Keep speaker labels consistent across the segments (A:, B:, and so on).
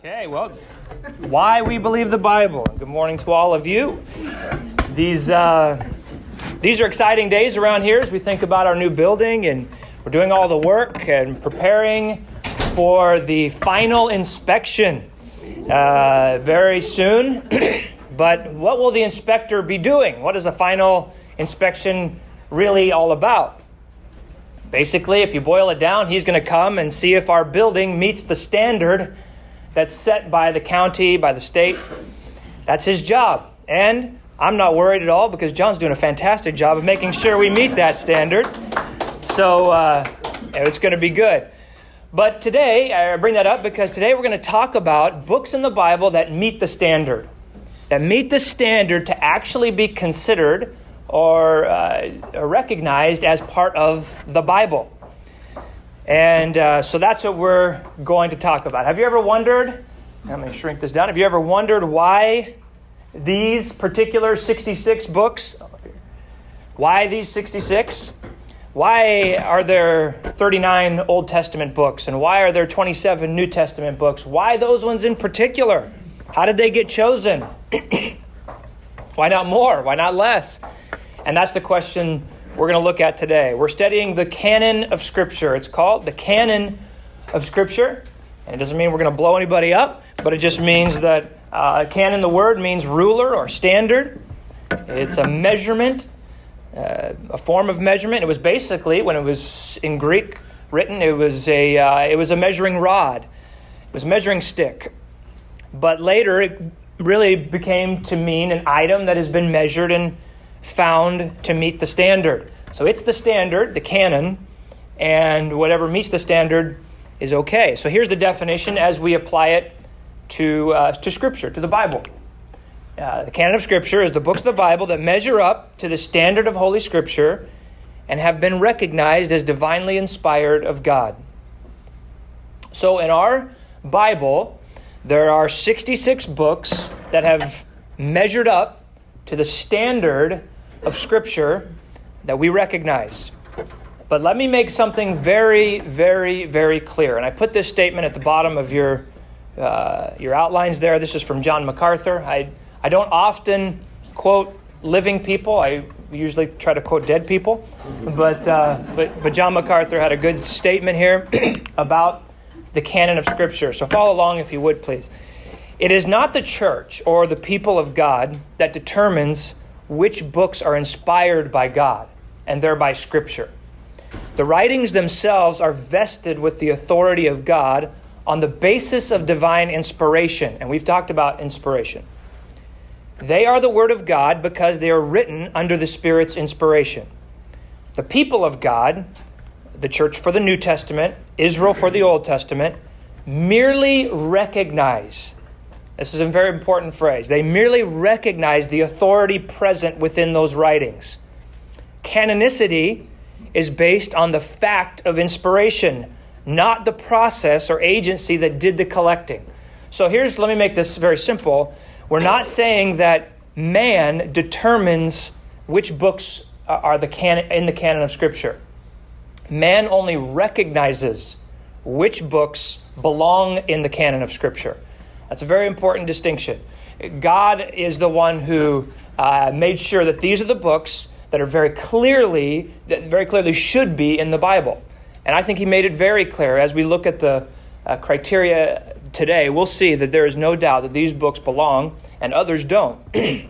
A: Okay, well, why we believe the Bible. Good morning to all of you. These uh, these are exciting days around here as we think about our new building, and we're doing all the work and preparing for the final inspection uh, very soon. but what will the inspector be doing? What is the final inspection really all about? Basically, if you boil it down, he's going to come and see if our building meets the standard that's set by the county, by the state. That's his job. And I'm not worried at all because John's doing a fantastic job of making sure we meet that standard. So uh, it's going to be good. But today, I bring that up because today we're going to talk about books in the Bible that meet the standard, that meet the standard to actually be considered or uh, recognized as part of the Bible. And uh, so that's what we're going to talk about. Have you ever wondered? Let me shrink this down. Have you ever wondered why these particular 66 books? Why these 66? Why are there 39 Old Testament books? And why are there 27 New Testament books? Why those ones in particular? How did they get chosen? why not more? Why not less? And that's the question we're going to look at today. We're studying the canon of Scripture. It's called the canon of Scripture. And it doesn't mean we're going to blow anybody up, but it just means that uh, canon, the word, means ruler or standard. It's a measurement, uh, a form of measurement. It was basically, when it was in Greek written, it was a, uh, it was a measuring rod, it was a measuring stick. But later, it really became to mean an item that has been measured and found to meet the standard. So it's the standard, the canon, and whatever meets the standard is okay. So here's the definition as we apply it to, uh, to Scripture, to the Bible. Uh, the canon of Scripture is the books of the Bible that measure up to the standard of Holy Scripture and have been recognized as divinely inspired of God. So in our Bible, there are 66 books that have measured up to the standard of Scripture that we recognize. But let me make something very, very, very clear. And I put this statement at the bottom of your, uh, your outlines there. This is from John MacArthur. I, I don't often quote living people, I usually try to quote dead people. But, uh, but, but John MacArthur had a good statement here about the canon of Scripture. So follow along if you would, please. It is not the church or the people of God that determines which books are inspired by God and thereby Scripture. The writings themselves are vested with the authority of God on the basis of divine inspiration. And we've talked about inspiration. They are the Word of God because they are written under the Spirit's inspiration. The people of God, the church for the New Testament, Israel for the Old Testament, merely recognize this is a very important phrase. They merely recognize the authority present within those writings. Canonicity is based on the fact of inspiration, not the process or agency that did the collecting. So here's, let me make this very simple. We're not saying that man determines which books are the canon, in the canon of Scripture. Man only recognizes which books belong in the canon of Scripture. That's a very important distinction. God is the one who uh, made sure that these are the books that are very clearly, that very clearly should be in the Bible. And I think he made it very clear as we look at the uh, criteria today, we'll see that there is no doubt that these books belong and others don't. and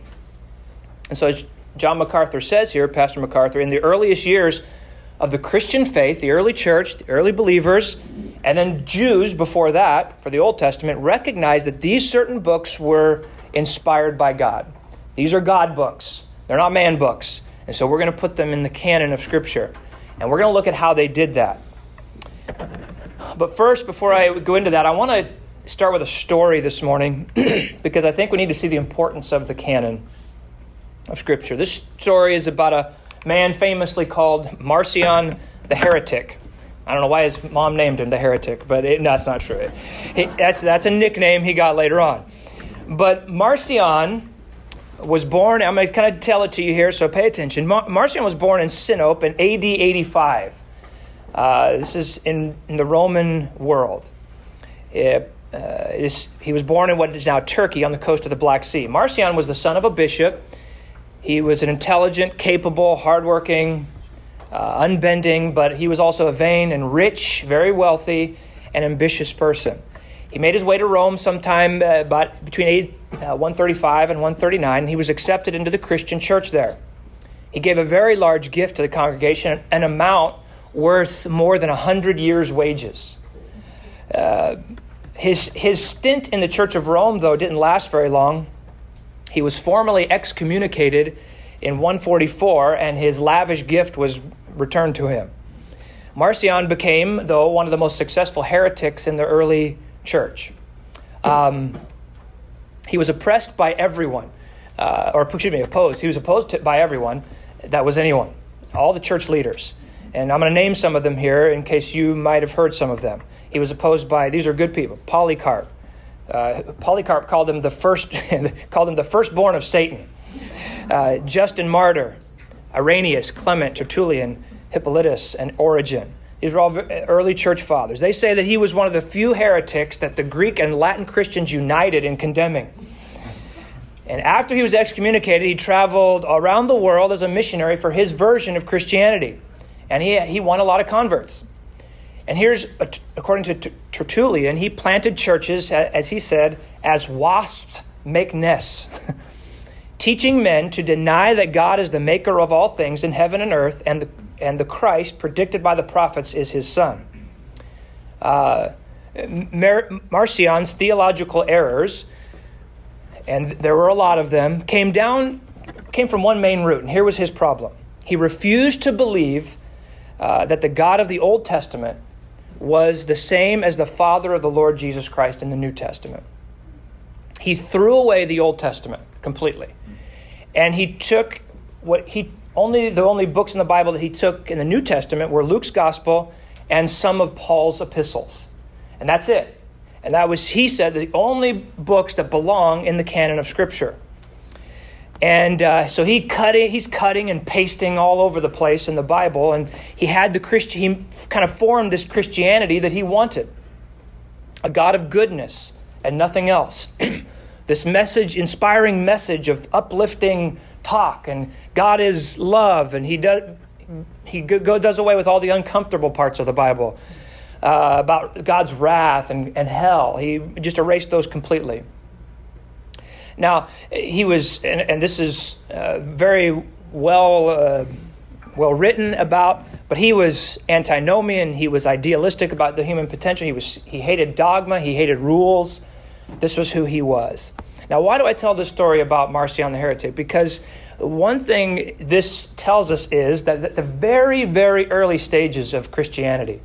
A: so, as John MacArthur says here, Pastor MacArthur, in the earliest years of the Christian faith, the early church, the early believers, and then Jews before that, for the Old Testament, recognized that these certain books were inspired by God. These are God books, they're not man books. And so we're going to put them in the canon of Scripture. And we're going to look at how they did that. But first, before I go into that, I want to start with a story this morning because I think we need to see the importance of the canon of Scripture. This story is about a man famously called Marcion the Heretic. I don't know why his mom named him the heretic, but it, no, that's not true. He, that's, that's a nickname he got later on. But Marcion was born, I'm going to kind of tell it to you here, so pay attention. Mar- Marcion was born in Sinope in AD 85. Uh, this is in, in the Roman world. It, uh, he was born in what is now Turkey on the coast of the Black Sea. Marcion was the son of a bishop. He was an intelligent, capable, hardworking, uh, unbending, but he was also a vain and rich, very wealthy, and ambitious person. He made his way to Rome sometime uh, about between 8, uh, 135 and 139. And He was accepted into the Christian church there. He gave a very large gift to the congregation, an amount worth more than 100 years' wages. Uh, his, his stint in the Church of Rome, though, didn't last very long. He was formally excommunicated in 144, and his lavish gift was returned to him. Marcion became, though, one of the most successful heretics in the early church. Um, he was oppressed by everyone, uh, or excuse me, opposed. He was opposed to, by everyone that was anyone, all the church leaders. And I'm going to name some of them here in case you might have heard some of them. He was opposed by these are good people. Polycarp. Uh, Polycarp called him the first called him the firstborn of Satan. Uh, Justin Martyr, Irenaeus, Clement, Tertullian, Hippolytus, and Origen. These are all early church fathers. They say that he was one of the few heretics that the Greek and Latin Christians united in condemning. And after he was excommunicated, he traveled around the world as a missionary for his version of Christianity. And he, he won a lot of converts. And here's, according to Tertullian, he planted churches, as he said, as wasps make nests, teaching men to deny that God is the maker of all things in heaven and earth, and the, and the Christ, predicted by the prophets, is his son. Uh, Mar- Marcion's theological errors, and there were a lot of them, came down came from one main root, and here was his problem. He refused to believe uh, that the God of the Old Testament was the same as the Father of the Lord Jesus Christ in the New Testament. He threw away the Old Testament completely. And he took what he only the only books in the Bible that he took in the New Testament were Luke's gospel and some of Paul's epistles. And that's it. And that was he said the only books that belong in the canon of scripture. And uh, so he cutting, he's cutting and pasting all over the place in the Bible, and he had the Christian, he kind of formed this Christianity that he wanted, a God of goodness and nothing else. this message, inspiring message of uplifting talk, and God is love, and he does he go, does away with all the uncomfortable parts of the Bible uh, about God's wrath and, and hell. He just erased those completely. Now, he was, and, and this is uh, very well, uh, well written about, but he was antinomian. He was idealistic about the human potential. He, was, he hated dogma, he hated rules. This was who he was. Now, why do I tell this story about Marcion the heretic? Because one thing this tells us is that at the very, very early stages of Christianity,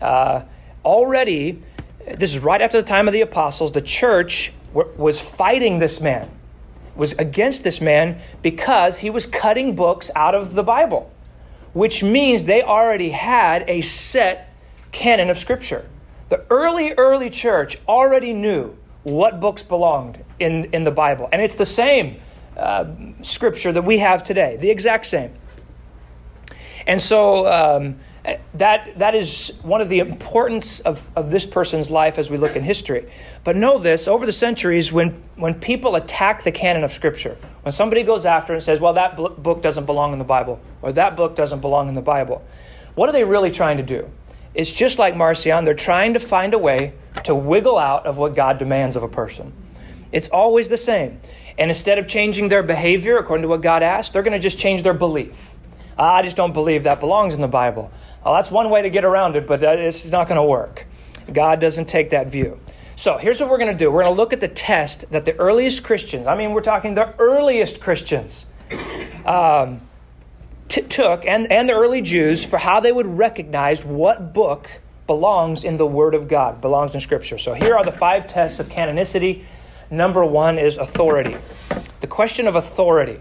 A: uh, already, this is right after the time of the apostles, the church was fighting this man, was against this man because he was cutting books out of the Bible, which means they already had a set canon of Scripture. The early, early church already knew what books belonged in, in the Bible. And it's the same uh, Scripture that we have today, the exact same. And so um, that, that is one of the importance of, of this person's life as we look in history. But know this over the centuries, when, when people attack the canon of Scripture, when somebody goes after and says, well, that book doesn't belong in the Bible, or that book doesn't belong in the Bible, what are they really trying to do? It's just like Marcion, they're trying to find a way to wiggle out of what God demands of a person. It's always the same. And instead of changing their behavior according to what God asked, they're going to just change their belief. Ah, I just don't believe that belongs in the Bible. Well, that's one way to get around it, but this is not going to work. God doesn't take that view. So here's what we're going to do we're going to look at the test that the earliest Christians, I mean, we're talking the earliest Christians, um, t- took, and, and the early Jews, for how they would recognize what book belongs in the Word of God, belongs in Scripture. So here are the five tests of canonicity. Number one is authority. The question of authority.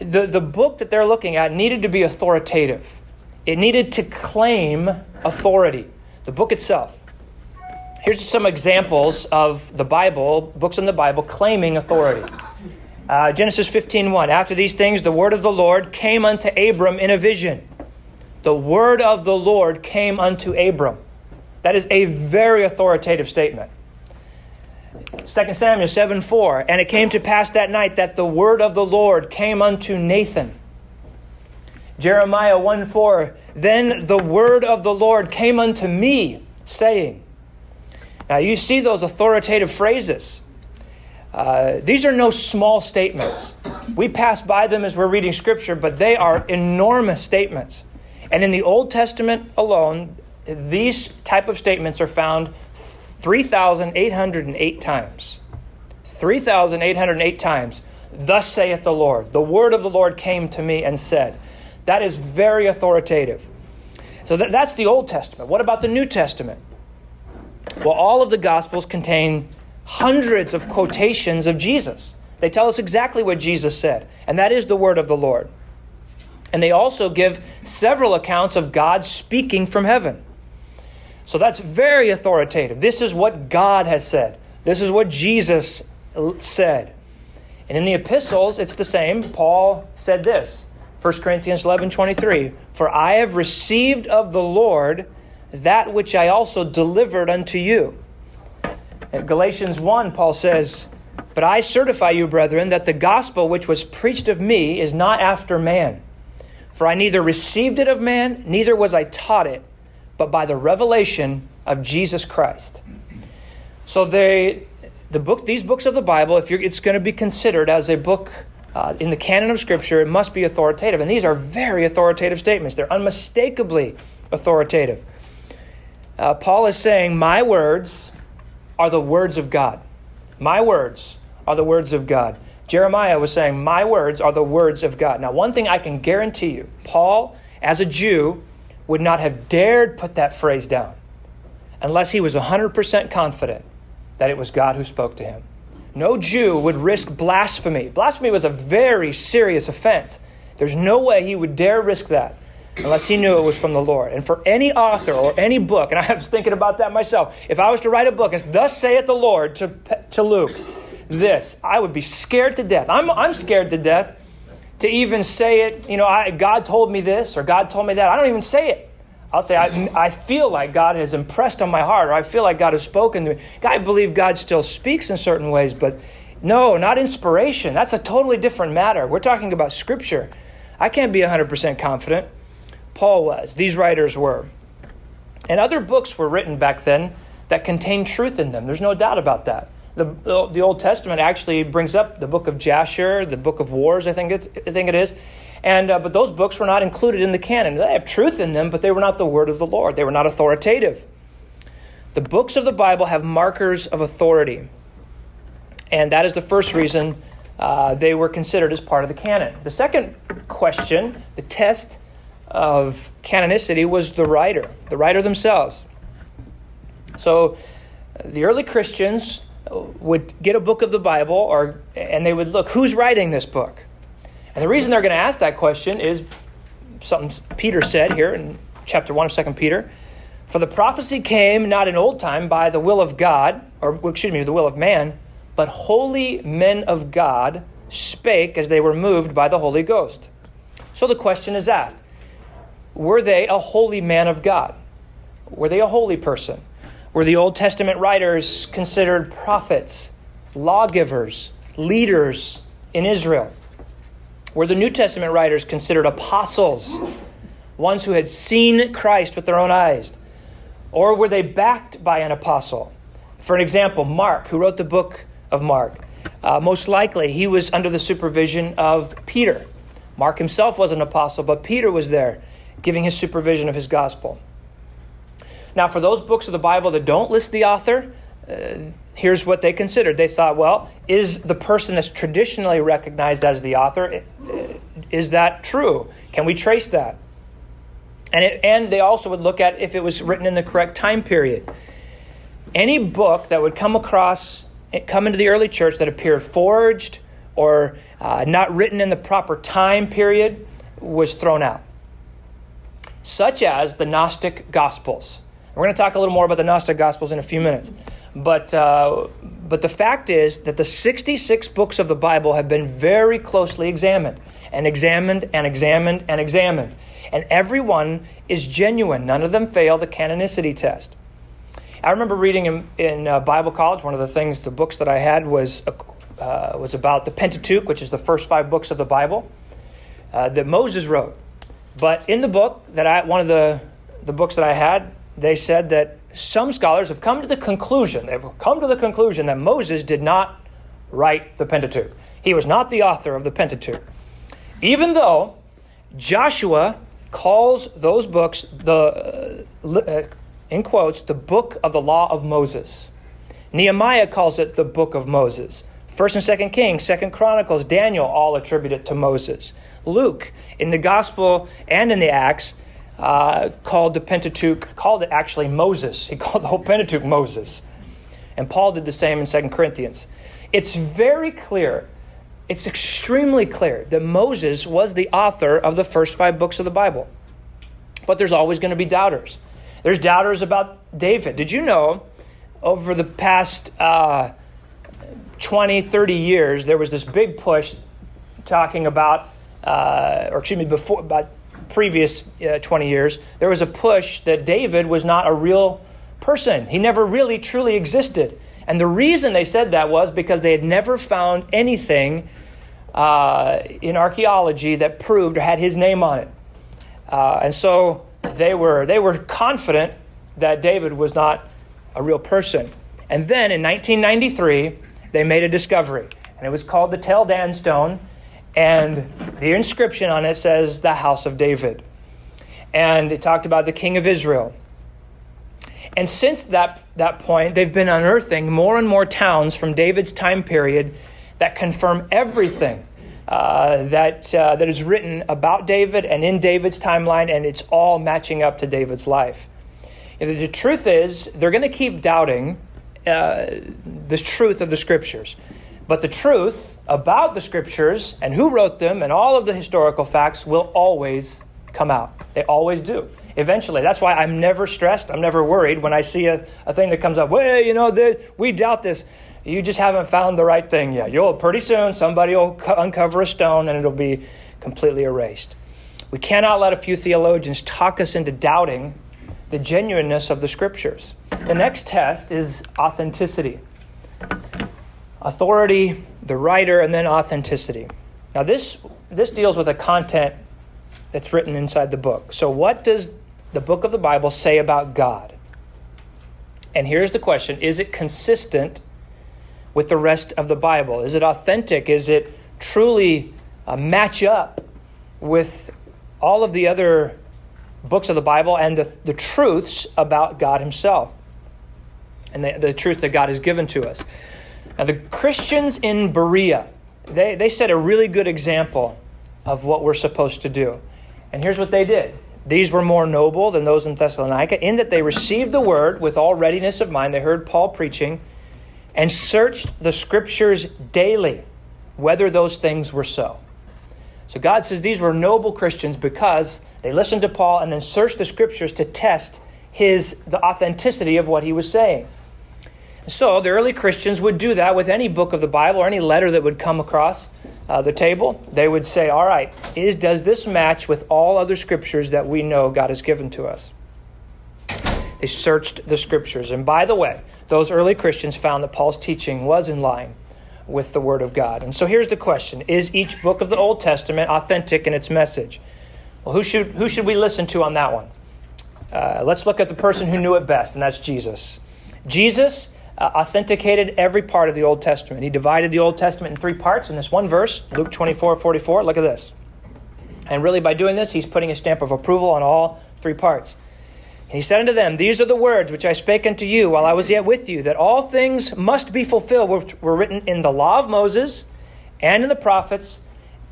A: The, the book that they're looking at needed to be authoritative, it needed to claim authority, the book itself. Here's some examples of the Bible, books in the Bible, claiming authority. Uh, Genesis 15.1, After these things, the word of the Lord came unto Abram in a vision. The word of the Lord came unto Abram. That is a very authoritative statement. 2 Samuel 7 4. And it came to pass that night that the word of the Lord came unto Nathan. Jeremiah 1 4. Then the word of the Lord came unto me, saying. Now you see those authoritative phrases. Uh, these are no small statements. We pass by them as we're reading Scripture, but they are enormous statements. And in the Old Testament alone, these type of statements are found 3,808 times. 3,808 times. Thus saith the Lord. The word of the Lord came to me and said. That is very authoritative. So that, that's the Old Testament. What about the New Testament? Well, all of the Gospels contain hundreds of quotations of Jesus. They tell us exactly what Jesus said, and that is the word of the Lord. And they also give several accounts of God speaking from heaven. So that's very authoritative. This is what God has said. This is what Jesus said. And in the epistles, it's the same. Paul said this 1 Corinthians 11 23 For I have received of the Lord that which I also delivered unto you in Galatians 1, Paul says, But I certify you, brethren, that the gospel which was preached of me is not after man. For I neither received it of man, neither was I taught it, but by the revelation of Jesus Christ. So they, the book, these books of the Bible, if it's going to be considered as a book uh, in the canon of Scripture, it must be authoritative. And these are very authoritative statements. They're unmistakably authoritative. Uh, Paul is saying, My words are the words of God. My words are the words of God. Jeremiah was saying, My words are the words of God. Now, one thing I can guarantee you Paul, as a Jew, would not have dared put that phrase down unless he was 100% confident that it was God who spoke to him. No Jew would risk blasphemy. Blasphemy was a very serious offense. There's no way he would dare risk that unless he knew it was from the Lord. And for any author or any book, and I was thinking about that myself, if I was to write a book, it's Thus saith the Lord to, to Luke, this, I would be scared to death. I'm, I'm scared to death to even say it, you know, I, God told me this or God told me that. I don't even say it. I'll say, I, I feel like God has impressed on my heart, or I feel like God has spoken to me. I believe God still speaks in certain ways, but no, not inspiration. That's a totally different matter. We're talking about Scripture. I can't be 100% confident. Paul was, these writers were. And other books were written back then that contained truth in them. There's no doubt about that. The, the Old Testament actually brings up the book of Jasher, the book of Wars, I think, it's, I think it is. And, uh, but those books were not included in the canon. They have truth in them, but they were not the word of the Lord. They were not authoritative. The books of the Bible have markers of authority. And that is the first reason uh, they were considered as part of the canon. The second question, the test, of canonicity was the writer, the writer themselves. So the early Christians would get a book of the Bible or and they would look who's writing this book. And the reason they're going to ask that question is something Peter said here in chapter 1 of 2 Peter. For the prophecy came not in old time by the will of God, or excuse me, the will of man, but holy men of God spake as they were moved by the Holy Ghost. So the question is asked were they a holy man of God? Were they a holy person? Were the Old Testament writers considered prophets, lawgivers, leaders in Israel? Were the New Testament writers considered apostles, ones who had seen Christ with their own eyes? Or were they backed by an apostle? For an example, Mark, who wrote the book of Mark, uh, most likely he was under the supervision of Peter. Mark himself was an apostle, but Peter was there giving his supervision of his gospel. Now, for those books of the Bible that don't list the author, uh, here's what they considered. They thought, well, is the person that's traditionally recognized as the author, uh, is that true? Can we trace that? And, it, and they also would look at if it was written in the correct time period. Any book that would come across, come into the early church that appeared forged or uh, not written in the proper time period was thrown out such as the Gnostic Gospels. We're going to talk a little more about the Gnostic Gospels in a few minutes. But, uh, but the fact is that the 66 books of the Bible have been very closely examined, and examined, and examined, and examined. And every one is genuine. None of them fail the canonicity test. I remember reading in, in uh, Bible college, one of the things, the books that I had was, uh, was about the Pentateuch, which is the first five books of the Bible uh, that Moses wrote. But in the book that I, one of the, the books that I had, they said that some scholars have come to the conclusion, they've come to the conclusion that Moses did not write the Pentateuch. He was not the author of the Pentateuch. Even though Joshua calls those books the uh, uh, in quotes the book of the law of Moses. Nehemiah calls it the book of Moses. First and Second Kings, Second Chronicles, Daniel all attribute it to Moses. Luke in the Gospel and in the Acts uh, called the Pentateuch called it actually Moses. He called the whole Pentateuch Moses, and Paul did the same in Second Corinthians. It's very clear it's extremely clear that Moses was the author of the first five books of the Bible. But there's always going to be doubters. There's doubters about David. Did you know over the past uh, 20, 30 years, there was this big push talking about, uh, or excuse me, before, about previous uh, 20 years, there was a push that David was not a real person. He never really truly existed. And the reason they said that was because they had never found anything uh, in archaeology that proved or had his name on it. Uh, and so they were, they were confident that David was not a real person. And then in 1993, they made a discovery, and it was called the Tel Dan stone. And the inscription on it says, The House of David. And it talked about the King of Israel. And since that, that point, they've been unearthing more and more towns from David's time period that confirm everything uh, that, uh, that is written about David and in David's timeline, and it's all matching up to David's life. Know, the truth is, they're going to keep doubting uh, the truth of the scriptures. But the truth about the scriptures and who wrote them and all of the historical facts will always come out. They always do eventually. That's why I'm never stressed. I'm never worried when I see a, a thing that comes up. Well, you know, the, we doubt this. You just haven't found the right thing yet. You'll pretty soon somebody will uncover a stone and it'll be completely erased. We cannot let a few theologians talk us into doubting the genuineness of the scriptures. The next test is authenticity. Authority, the writer, and then authenticity. Now this this deals with the content that's written inside the book. So what does the book of the Bible say about God? And here's the question Is it consistent with the rest of the Bible? Is it authentic? Is it truly uh, match up with all of the other books of the Bible and the, the truths about God Himself and the, the truth that God has given to us? Now, the Christians in Berea, they, they set a really good example of what we're supposed to do. And here's what they did these were more noble than those in Thessalonica, in that they received the word with all readiness of mind. They heard Paul preaching and searched the scriptures daily whether those things were so. So God says these were noble Christians because they listened to Paul and then searched the scriptures to test his the authenticity of what he was saying. So the early Christians would do that with any book of the Bible or any letter that would come across uh, the table, they would say, All right, is, does this match with all other scriptures that we know God has given to us? They searched the scriptures. And by the way, those early Christians found that Paul's teaching was in line with the Word of God. And so here's the question Is each book of the Old Testament authentic in its message? Well, who should, who should we listen to on that one? Uh, let's look at the person who knew it best, and that's Jesus. Jesus uh, authenticated every part of the Old Testament. He divided the Old Testament in three parts in this one verse, Luke 24 44. Look at this. And really, by doing this, he's putting a stamp of approval on all three parts. And he said unto them, These are the words which I spake unto you while I was yet with you, that all things must be fulfilled which were written in the law of Moses, and in the prophets,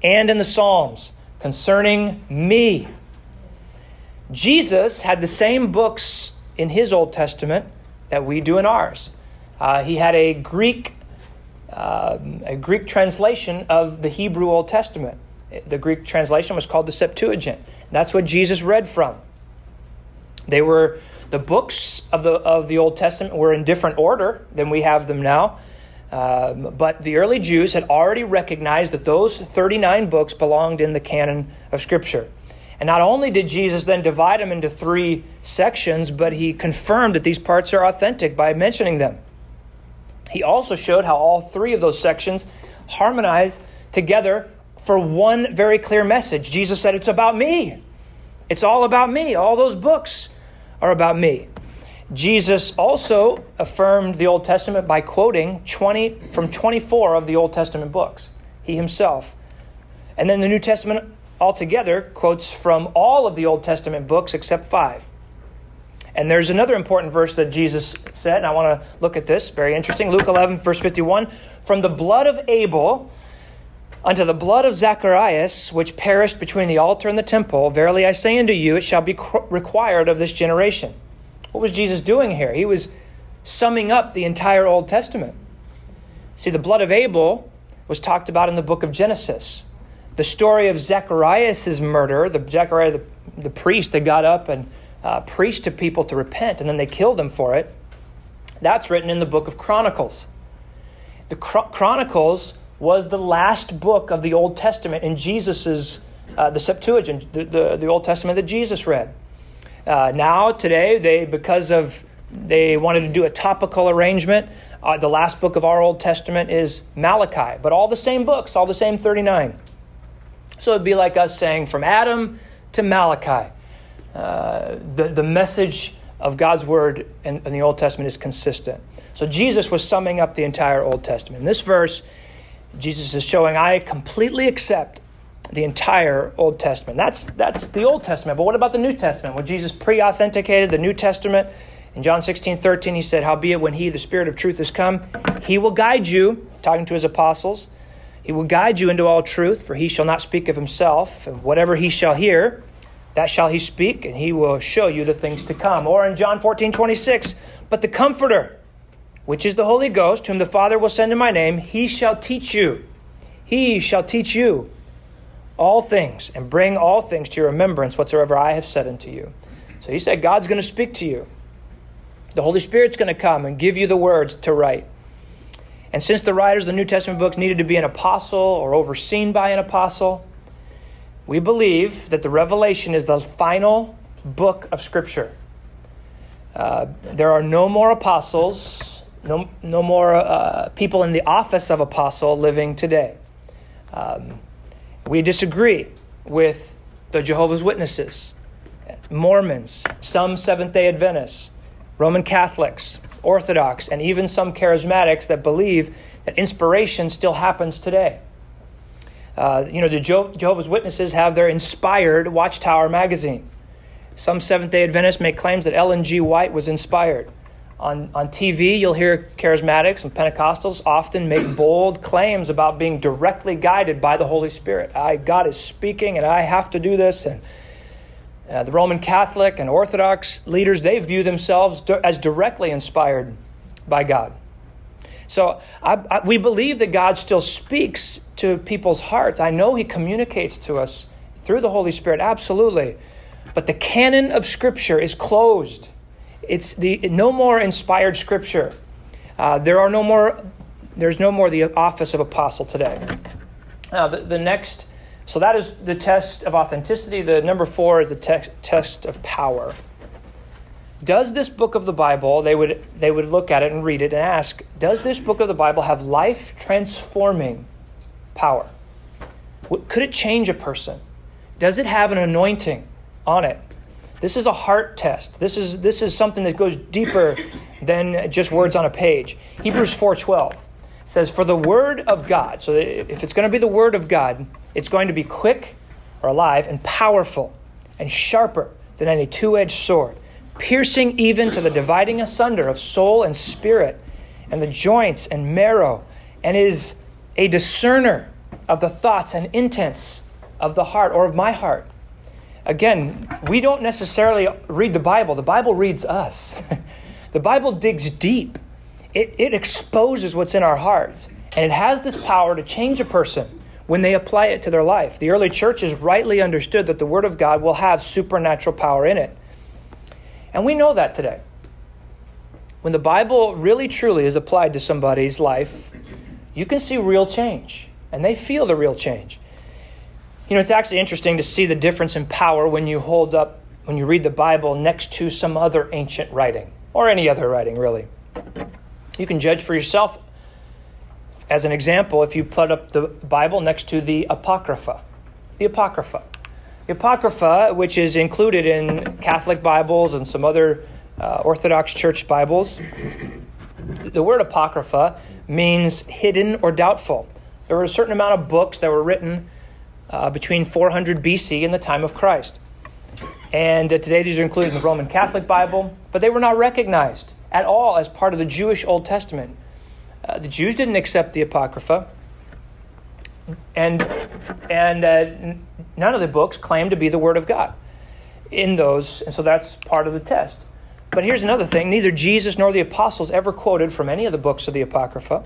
A: and in the Psalms concerning me. Jesus had the same books in his Old Testament that we do in ours. Uh, he had a Greek, uh, a Greek translation of the Hebrew Old Testament. The Greek translation was called the Septuagint. That's what Jesus read from. They were the books of the of the Old Testament were in different order than we have them now. Um, but the early Jews had already recognized that those 39 books belonged in the canon of Scripture. And not only did Jesus then divide them into three sections, but he confirmed that these parts are authentic by mentioning them. He also showed how all three of those sections harmonize together for one very clear message. Jesus said, It's about me. It's all about me. All those books are about me. Jesus also affirmed the Old Testament by quoting 20 from 24 of the Old Testament books, he himself. And then the New Testament altogether quotes from all of the Old Testament books except five. And there's another important verse that Jesus said, and I want to look at this. Very interesting. Luke 11, verse 51. From the blood of Abel unto the blood of Zacharias, which perished between the altar and the temple, verily I say unto you, it shall be required of this generation. What was Jesus doing here? He was summing up the entire Old Testament. See, the blood of Abel was talked about in the book of Genesis. The story of Zacharias' murder, the Zechariah, the, the priest that got up and uh, preached to people to repent, and then they killed him for it. That's written in the book of Chronicles. The Chronicles was the last book of the Old Testament in Jesus's, uh, the Septuagint, the, the, the, Old Testament that Jesus read. Uh, now, today, they because of they wanted to do a topical arrangement. Uh, the last book of our Old Testament is Malachi, but all the same books, all the same 39. So it'd be like us saying from Adam to Malachi. Uh, the, the message of God's word in, in, the Old Testament is consistent. So Jesus was summing up the entire Old Testament. In this verse, Jesus is showing, I completely accept the entire Old Testament. That's, that's the Old Testament. But what about the New Testament? When Jesus pre authenticated the New Testament, in John 16, 13, he said, Howbeit, when he, the Spirit of truth, is come, he will guide you, talking to his apostles, he will guide you into all truth, for he shall not speak of himself, and whatever he shall hear, that shall he speak, and he will show you the things to come. Or in John 14, 26, but the Comforter, which is the Holy Ghost, whom the Father will send in my name, he shall teach you. He shall teach you all things, and bring all things to your remembrance whatsoever I have said unto you. So he said, God's going to speak to you. The Holy Spirit's going to come and give you the words to write. And since the writers of the New Testament books needed to be an apostle or overseen by an apostle, we believe that the Revelation is the final book of Scripture. Uh, there are no more apostles, no, no more uh, people in the office of apostle living today. Um, we disagree with the Jehovah's Witnesses, Mormons, some Seventh day Adventists, Roman Catholics, Orthodox, and even some charismatics that believe that inspiration still happens today. Uh, you know, the Jehovah's Witnesses have their inspired Watchtower magazine. Some Seventh day Adventists make claims that Ellen G. White was inspired. On, on TV, you'll hear charismatics and Pentecostals often make bold claims about being directly guided by the Holy Spirit. I, God is speaking, and I have to do this. And uh, the Roman Catholic and Orthodox leaders, they view themselves as directly inspired by God. So I, I, we believe that God still speaks to people's hearts. I know He communicates to us through the Holy Spirit, absolutely. But the canon of Scripture is closed. It's the no more inspired Scripture. Uh, there are no more. There's no more the office of apostle today. Now the, the next. So that is the test of authenticity. The number four is the te- test of power does this book of the Bible, they would, they would look at it and read it and ask, does this book of the Bible have life transforming power? Could it change a person? Does it have an anointing on it? This is a heart test. This is, this is something that goes deeper than just words on a page. Hebrews 4.12 says, For the word of God, so if it's going to be the word of God, it's going to be quick or alive and powerful and sharper than any two-edged sword piercing even to the dividing asunder of soul and spirit, and the joints and marrow, and is a discerner of the thoughts and intents of the heart or of my heart. Again, we don't necessarily read the Bible, the Bible reads us. the Bible digs deep, it, it exposes what's in our hearts, and it has this power to change a person when they apply it to their life. The early churches rightly understood that the Word of God will have supernatural power in it. And we know that today. When the Bible really truly is applied to somebody's life, you can see real change, and they feel the real change. You know, it's actually interesting to see the difference in power when you hold up, when you read the Bible next to some other ancient writing, or any other writing, really. You can judge for yourself. As an example, if you put up the Bible next to the Apocrypha, the Apocrypha. Apocrypha, which is included in Catholic Bibles and some other uh, Orthodox Church Bibles, the word Apocrypha means hidden or doubtful. There were a certain amount of books that were written uh, between 400 BC and the time of Christ. And uh, today these are included in the Roman Catholic Bible, but they were not recognized at all as part of the Jewish Old Testament. Uh, the Jews didn't accept the Apocrypha, and, and uh, none of the books claim to be the Word of God in those, and so that's part of the test. But here's another thing neither Jesus nor the apostles ever quoted from any of the books of the Apocrypha.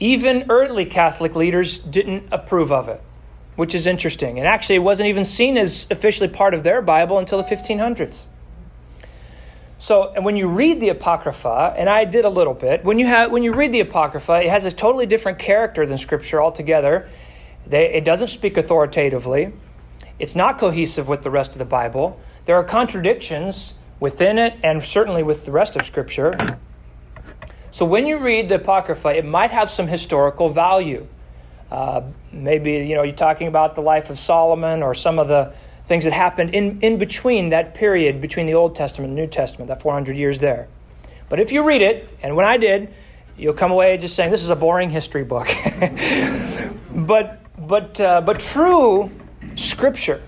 A: Even early Catholic leaders didn't approve of it, which is interesting. And actually, it wasn't even seen as officially part of their Bible until the 1500s. So, and when you read the Apocrypha, and I did a little bit, when you, have, when you read the Apocrypha, it has a totally different character than Scripture altogether. They, it doesn't speak authoritatively, it's not cohesive with the rest of the Bible. There are contradictions within it and certainly with the rest of Scripture. So when you read the Apocrypha, it might have some historical value. Uh, maybe you know you're talking about the life of Solomon or some of the things that happened in, in between that period between the Old Testament and the New Testament, that 400 years there. But if you read it, and when I did, you'll come away just saying this is a boring history book. but but uh, but true Scripture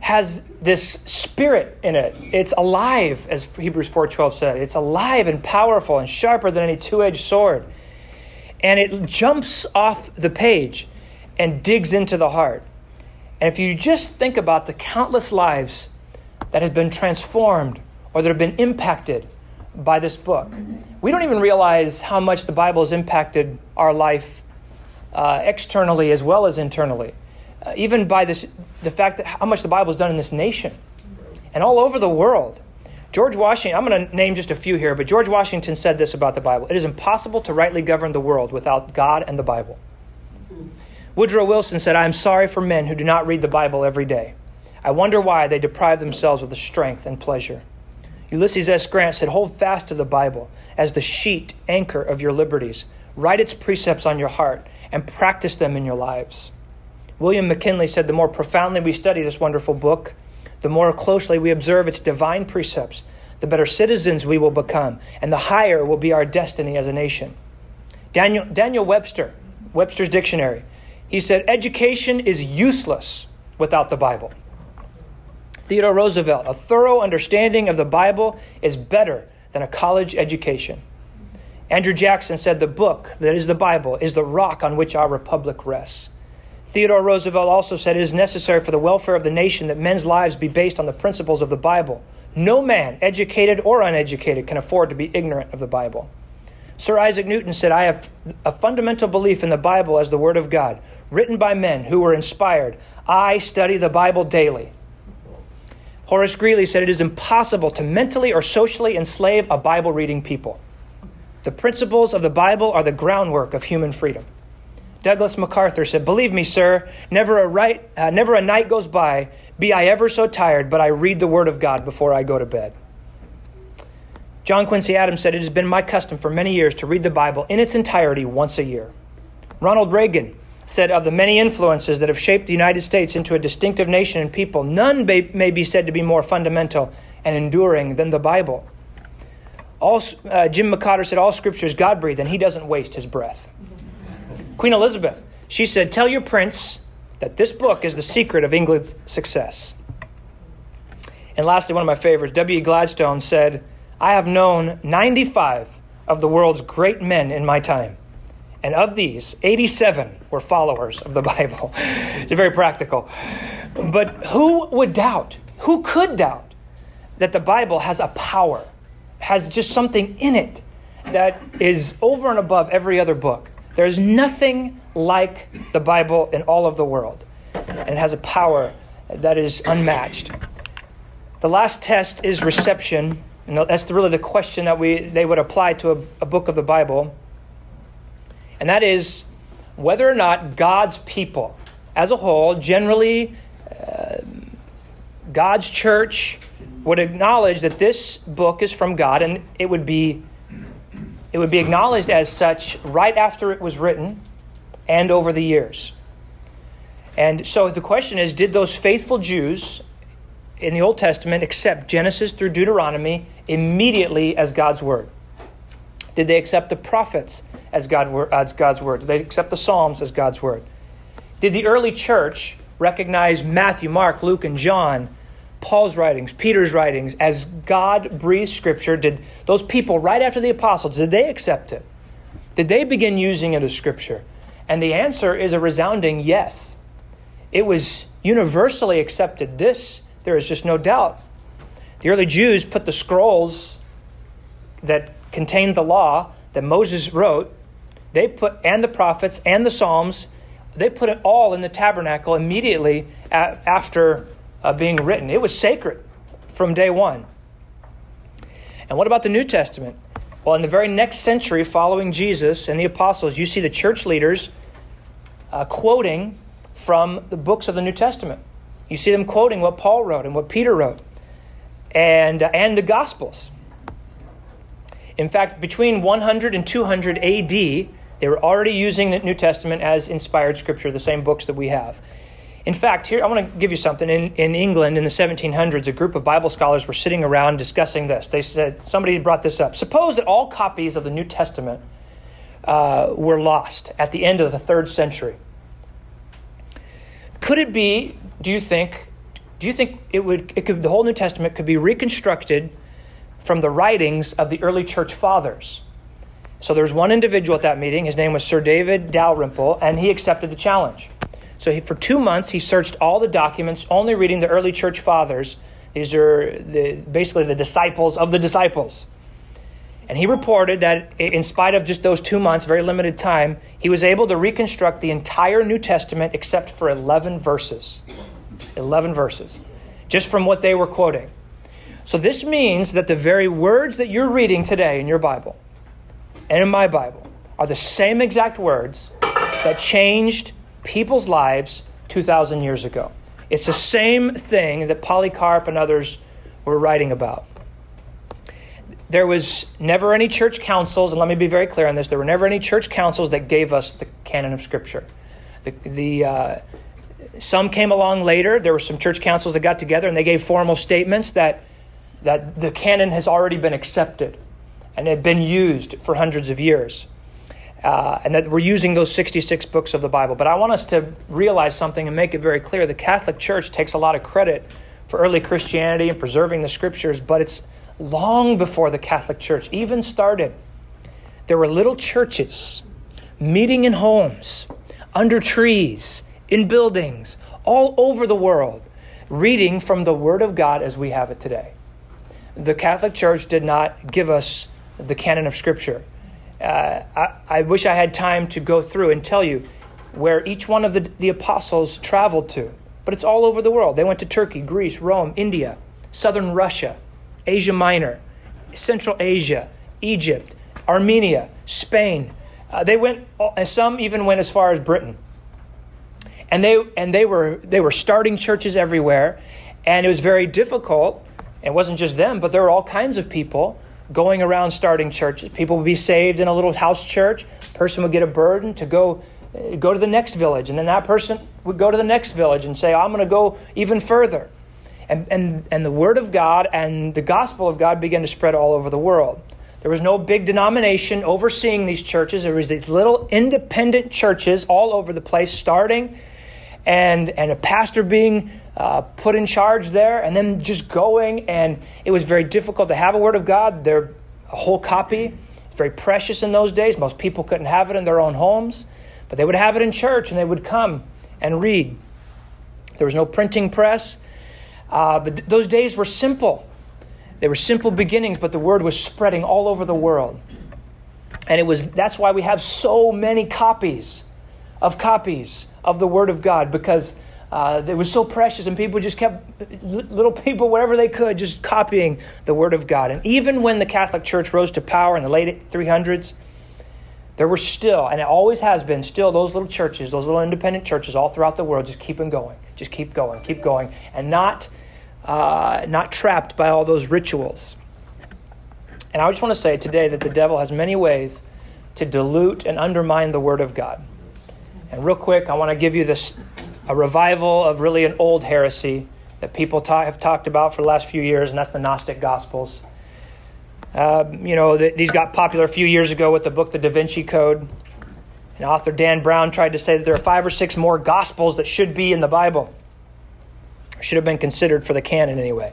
A: has this spirit in it. It's alive, as Hebrews 4:12 said. It's alive and powerful and sharper than any two-edged sword. And it jumps off the page and digs into the heart. And if you just think about the countless lives that have been transformed or that have been impacted by this book, we don't even realize how much the Bible has impacted our life uh, externally as well as internally uh, even by this, the fact that how much the Bible has done in this nation and all over the world. George Washington, I'm going to name just a few here, but George Washington said this about the Bible It is impossible to rightly govern the world without God and the Bible. Woodrow Wilson said, I am sorry for men who do not read the Bible every day. I wonder why they deprive themselves of the strength and pleasure. Ulysses S. Grant said, Hold fast to the Bible as the sheet anchor of your liberties. Write its precepts on your heart and practice them in your lives. William McKinley said, The more profoundly we study this wonderful book, the more closely we observe its divine precepts, the better citizens we will become, and the higher will be our destiny as a nation. Daniel, Daniel Webster, Webster's Dictionary, he said, Education is useless without the Bible. Theodore Roosevelt, a thorough understanding of the Bible is better than a college education. Andrew Jackson said, The book that is the Bible is the rock on which our republic rests. Theodore Roosevelt also said it is necessary for the welfare of the nation that men's lives be based on the principles of the Bible. No man, educated or uneducated, can afford to be ignorant of the Bible. Sir Isaac Newton said, I have a fundamental belief in the Bible as the Word of God, written by men who were inspired. I study the Bible daily. Horace Greeley said, It is impossible to mentally or socially enslave a Bible reading people. The principles of the Bible are the groundwork of human freedom. Douglas MacArthur said, Believe me, sir, never a, right, uh, never a night goes by, be I ever so tired, but I read the Word of God before I go to bed. John Quincy Adams said, It has been my custom for many years to read the Bible in its entirety once a year. Ronald Reagan said, Of the many influences that have shaped the United States into a distinctive nation and people, none may, may be said to be more fundamental and enduring than the Bible. All, uh, Jim McCotter said, All scripture is God breathed, and he doesn't waste his breath. Queen Elizabeth, she said, Tell your prince that this book is the secret of England's success. And lastly, one of my favorites, W. Gladstone said, I have known 95 of the world's great men in my time. And of these, 87 were followers of the Bible. it's very practical. But who would doubt, who could doubt that the Bible has a power, has just something in it that is over and above every other book? There's nothing like the Bible in all of the world, and it has a power that is unmatched. The last test is reception, and that's really the question that we, they would apply to a, a book of the Bible, and that is whether or not God's people as a whole, generally, uh, God's church would acknowledge that this book is from God, and it would be it would be acknowledged as such right after it was written and over the years. And so the question is did those faithful Jews in the Old Testament accept Genesis through Deuteronomy immediately as God's word? Did they accept the prophets as, God, as God's word? Did they accept the Psalms as God's word? Did the early church recognize Matthew, Mark, Luke, and John, Paul's writings, Peter's writings, as God breathed scripture? Did those people, right after the apostles, did they accept it? Did they begin using it as scripture? And the answer is a resounding yes. It was universally accepted. This, there is just no doubt. The early Jews put the scrolls that contained the law that Moses wrote, they put, and the prophets and the Psalms, they put it all in the tabernacle immediately after uh, being written. It was sacred from day one. And what about the New Testament? Well, in the very next century following Jesus and the apostles, you see the church leaders uh, quoting from the books of the New Testament. You see them quoting what Paul wrote and what Peter wrote and, uh, and the Gospels. In fact, between 100 and 200 AD, they were already using the New Testament as inspired scripture, the same books that we have. In fact, here I want to give you something. In, in England in the 1700s, a group of Bible scholars were sitting around discussing this. They said, somebody brought this up. Suppose that all copies of the New Testament uh, were lost at the end of the third century. Could it be, do you think, do you think it would, it could, the whole New Testament could be reconstructed from the writings of the early church fathers. So there's one individual at that meeting. His name was Sir David Dalrymple, and he accepted the challenge. So he, for two months, he searched all the documents, only reading the early church fathers. These are the, basically the disciples of the disciples. And he reported that in spite of just those two months, very limited time, he was able to reconstruct the entire New Testament except for 11 verses. 11 verses. Just from what they were quoting. So this means that the very words that you're reading today in your Bible and in my Bible are the same exact words that changed people's lives 2,000 years ago. It's the same thing that Polycarp and others were writing about. There was never any church councils, and let me be very clear on this there were never any church councils that gave us the canon of Scripture. The, the, uh, some came along later. There were some church councils that got together and they gave formal statements that that the canon has already been accepted and had been used for hundreds of years. Uh, and that we're using those 66 books of the Bible. But I want us to realize something and make it very clear. The Catholic Church takes a lot of credit for early Christianity and preserving the scriptures, but it's long before the Catholic Church even started. There were little churches meeting in homes, under trees, in buildings, all over the world, reading from the Word of God as we have it today the Catholic Church did not give us the canon of Scripture. Uh, I, I, wish I had time to go through and tell you where each one of the, the apostles traveled to, but it's all over the world. They went to Turkey, Greece, Rome, India, southern Russia, Asia Minor, Central Asia, Egypt, Armenia, Spain. Uh, they went, and some even went as far as Britain. And they and they were they were starting churches everywhere, and it was very difficult it wasn't just them, but there were all kinds of people going around starting churches. People would be saved in a little house church. Person would get a burden to go uh, go to the next village, and then that person would go to the next village and say, "I'm going to go even further." And, and, and the Word of God and the gospel of God began to spread all over the world. There was no big denomination overseeing these churches. There was these little independent churches all over the place, starting, and, and a pastor being uh, put in charge there, and then just going. And it was very difficult to have a Word of God. They're a whole copy, very precious in those days. Most people couldn't have it in their own homes, but they would have it in church, and they would come and read. There was no printing press, uh, but th- those days were simple. They were simple beginnings, but the word was spreading all over the world. And it was that's why we have so many copies of copies of the Word of God because uh, it was so precious, and people just kept, little people, whatever they could, just copying the Word of God. And even when the Catholic Church rose to power in the late 300s, there were still, and it always has been, still those little churches, those little independent churches all throughout the world, just keeping going, just keep going, keep going, and not, uh, not trapped by all those rituals. And I just want to say today that the devil has many ways to dilute and undermine the Word of God. And real quick, I want to give you this a revival of really an old heresy that people have talked about for the last few years, and that's the Gnostic Gospels. Uh, you know, th- these got popular a few years ago with the book, The Da Vinci Code. And author Dan Brown tried to say that there are five or six more Gospels that should be in the Bible, should have been considered for the canon anyway.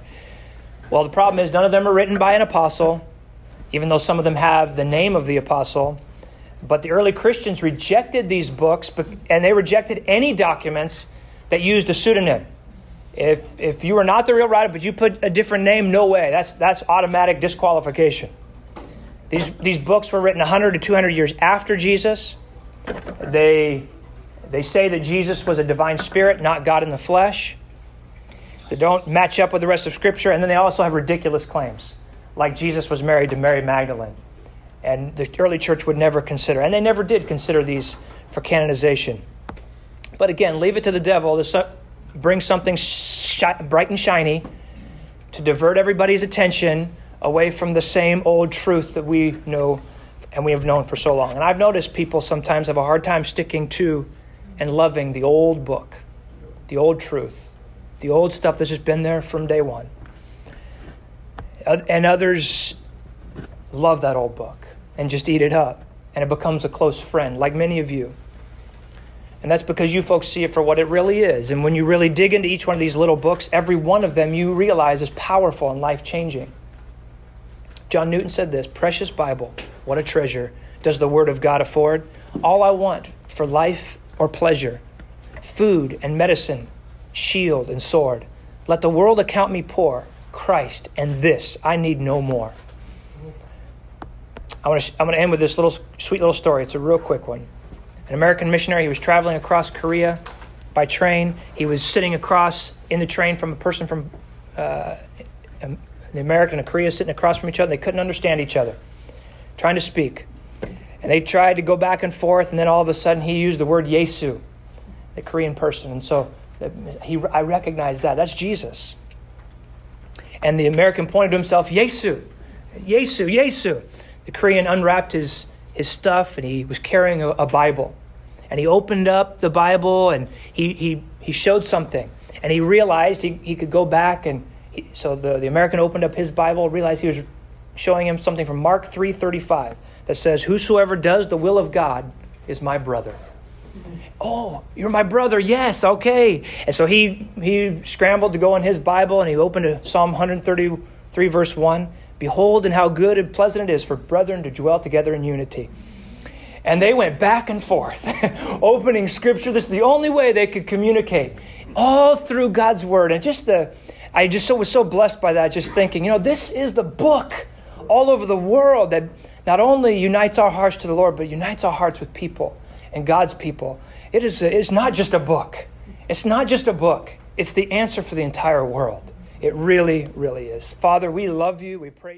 A: Well, the problem is none of them are written by an apostle, even though some of them have the name of the apostle. But the early Christians rejected these books, and they rejected any documents that used a pseudonym. If, if you were not the real writer, but you put a different name, no way. That's, that's automatic disqualification. These, these books were written 100 to 200 years after Jesus. They, they say that Jesus was a divine spirit, not God in the flesh. They don't match up with the rest of Scripture. And then they also have ridiculous claims, like Jesus was married to Mary Magdalene. And the early church would never consider, and they never did consider these for canonization. But again, leave it to the devil to bring something bright and shiny to divert everybody's attention away from the same old truth that we know and we have known for so long. And I've noticed people sometimes have a hard time sticking to and loving the old book, the old truth, the old stuff that's just been there from day one. And others love that old book and just eat it up, and it becomes a close friend, like many of you. And that's because you folks see it for what it really is. And when you really dig into each one of these little books, every one of them you realize is powerful and life changing. John Newton said this Precious Bible, what a treasure does the Word of God afford? All I want for life or pleasure, food and medicine, shield and sword. Let the world account me poor, Christ, and this I need no more. I want to, I'm going to end with this little sweet little story. It's a real quick one. An American missionary, he was traveling across Korea by train. He was sitting across in the train from a person from uh, the American and Korea sitting across from each other. They couldn't understand each other, trying to speak. And they tried to go back and forth, and then all of a sudden he used the word Yesu, the Korean person. And so he, I recognized that. That's Jesus. And the American pointed to himself, Yesu, Yesu, Yesu the Korean unwrapped his, his stuff and he was carrying a, a Bible. And he opened up the Bible and he, he, he showed something. And he realized he, he could go back and he, so the, the American opened up his Bible, realized he was showing him something from Mark 3:35 that says, Whosoever does the will of God is my brother. Oh, you're my brother. Yes, okay. And so he he scrambled to go in his Bible and he opened to Psalm 133 verse 1 Behold, and how good and pleasant it is for brethren to dwell together in unity. And they went back and forth, opening scripture. This is the only way they could communicate, all through God's word. And just the, I just so, was so blessed by that, just thinking, you know, this is the book all over the world that not only unites our hearts to the Lord, but unites our hearts with people and God's people. It is it's not just a book. It's not just a book. It's the answer for the entire world. It really, really is. Father, we love you. We pray.